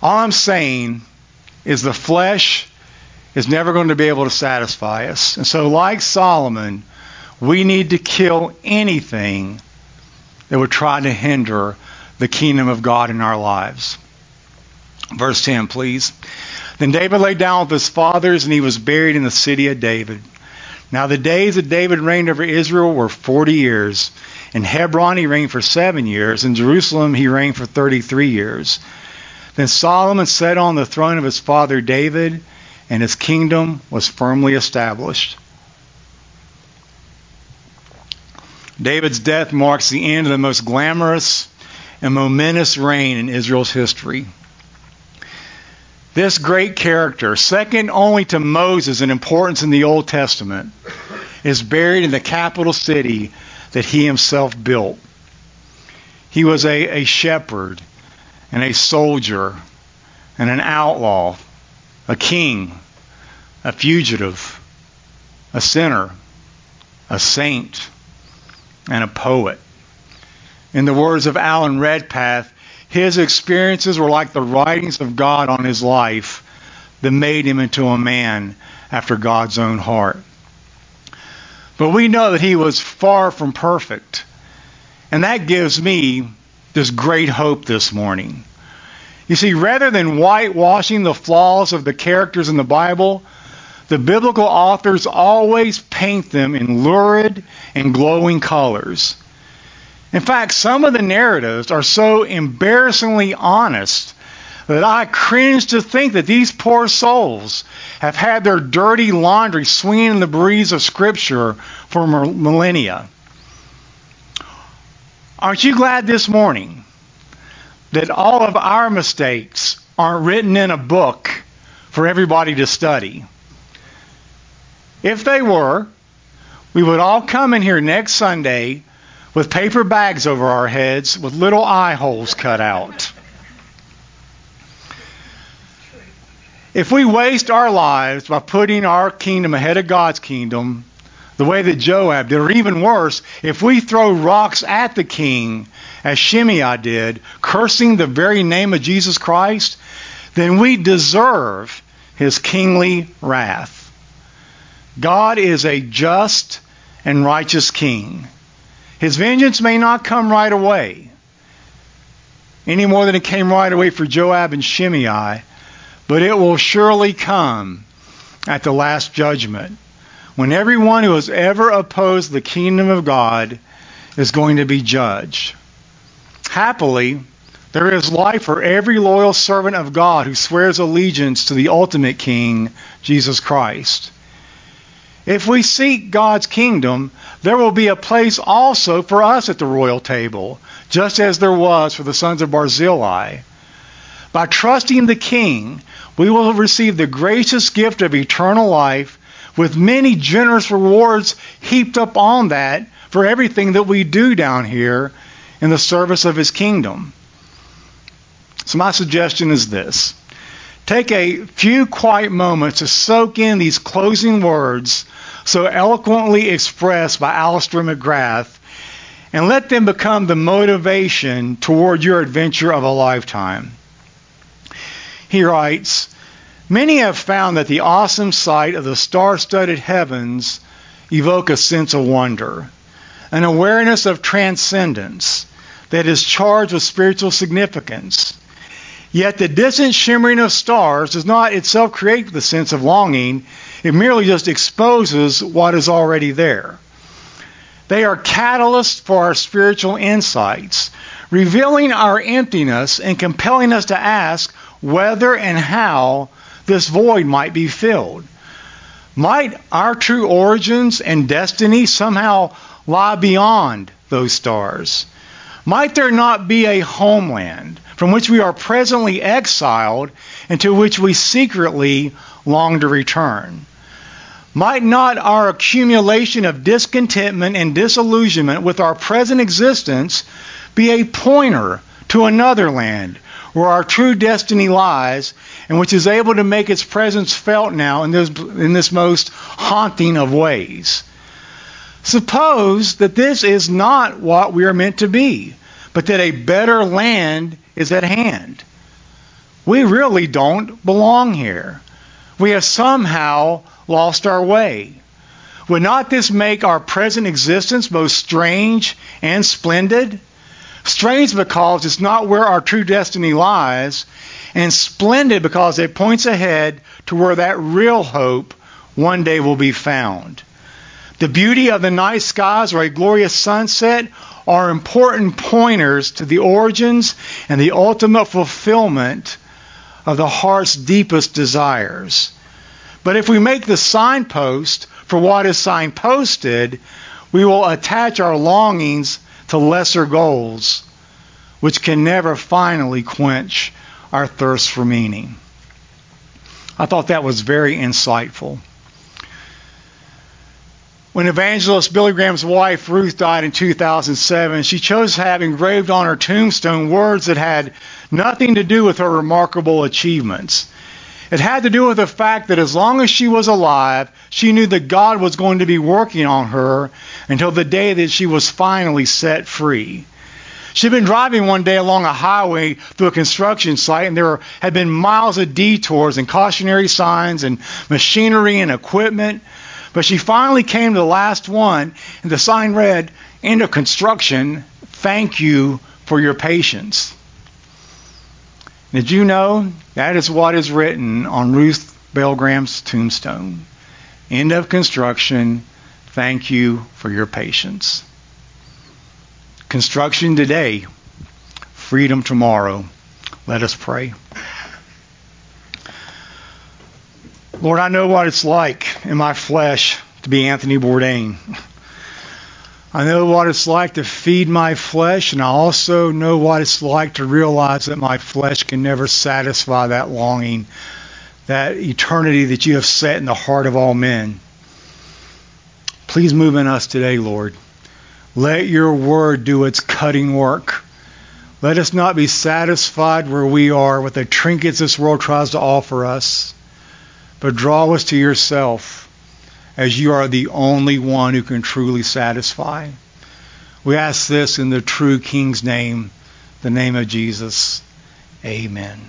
All I'm saying is the flesh is never going to be able to satisfy us. And so, like Solomon, we need to kill anything that would try to hinder the kingdom of God in our lives. Verse 10, please. Then David lay down with his fathers, and he was buried in the city of David. Now the days that David reigned over Israel were 40 years. In Hebron he reigned for seven years. In Jerusalem he reigned for 33 years. Then Solomon sat on the throne of his father David, and his kingdom was firmly established. David's death marks the end of the most glamorous and momentous reign in Israel's history. This great character, second only to Moses in importance in the Old Testament, is buried in the capital city that he himself built. He was a, a shepherd and a soldier and an outlaw, a king, a fugitive, a sinner, a saint, and a poet. In the words of Alan Redpath, his experiences were like the writings of God on his life that made him into a man after God's own heart. But we know that he was far from perfect. And that gives me this great hope this morning. You see, rather than whitewashing the flaws of the characters in the Bible, the biblical authors always paint them in lurid and glowing colors. In fact, some of the narratives are so embarrassingly honest that I cringe to think that these poor souls have had their dirty laundry swinging in the breeze of Scripture for millennia. Aren't you glad this morning that all of our mistakes aren't written in a book for everybody to study? If they were, we would all come in here next Sunday with paper bags over our heads with little eye holes cut out. If we waste our lives by putting our kingdom ahead of God's kingdom, the way that Joab did, or even worse, if we throw rocks at the king, as Shimei did, cursing the very name of Jesus Christ, then we deserve his kingly wrath. God is a just and righteous king. His vengeance may not come right away, any more than it came right away for Joab and Shimei, but it will surely come at the last judgment when everyone who has ever opposed the kingdom of God is going to be judged. Happily, there is life for every loyal servant of God who swears allegiance to the ultimate King, Jesus Christ. If we seek God's kingdom, there will be a place also for us at the royal table, just as there was for the sons of Barzillai. By trusting the King, we will receive the gracious gift of eternal life with many generous rewards heaped up on that for everything that we do down here in the service of His kingdom. So, my suggestion is this take a few quiet moments to soak in these closing words so eloquently expressed by Alister McGrath and let them become the motivation toward your adventure of a lifetime. He writes, Many have found that the awesome sight of the star-studded heavens evoke a sense of wonder. an awareness of transcendence that is charged with spiritual significance. Yet the distant shimmering of stars does not itself create the sense of longing, it merely just exposes what is already there. They are catalysts for our spiritual insights, revealing our emptiness and compelling us to ask whether and how this void might be filled. Might our true origins and destiny somehow lie beyond those stars? Might there not be a homeland from which we are presently exiled and to which we secretly long to return? Might not our accumulation of discontentment and disillusionment with our present existence be a pointer to another land where our true destiny lies and which is able to make its presence felt now in this, in this most haunting of ways? Suppose that this is not what we are meant to be, but that a better land is at hand. We really don't belong here. We have somehow lost our way. Would not this make our present existence both strange and splendid? Strange because it's not where our true destiny lies, and splendid because it points ahead to where that real hope one day will be found. The beauty of the night skies or a glorious sunset are important pointers to the origins and the ultimate fulfillment of the heart's deepest desires. But if we make the signpost for what is signposted, we will attach our longings to lesser goals, which can never finally quench our thirst for meaning. I thought that was very insightful. When evangelist Billy Graham's wife Ruth died in 2007, she chose to have engraved on her tombstone words that had nothing to do with her remarkable achievements. It had to do with the fact that as long as she was alive, she knew that God was going to be working on her until the day that she was finally set free. She'd been driving one day along a highway through a construction site, and there had been miles of detours and cautionary signs and machinery and equipment. But she finally came to the last one, and the sign read, End of construction. Thank you for your patience. Did you know that is what is written on Ruth Bell Graham's tombstone? End of construction. Thank you for your patience. Construction today, freedom tomorrow. Let us pray. Lord, I know what it's like in my flesh to be Anthony Bourdain. I know what it's like to feed my flesh, and I also know what it's like to realize that my flesh can never satisfy that longing, that eternity that you have set in the heart of all men. Please move in us today, Lord. Let your word do its cutting work. Let us not be satisfied where we are with the trinkets this world tries to offer us, but draw us to yourself as you are the only one who can truly satisfy. We ask this in the true King's name, the name of Jesus. Amen.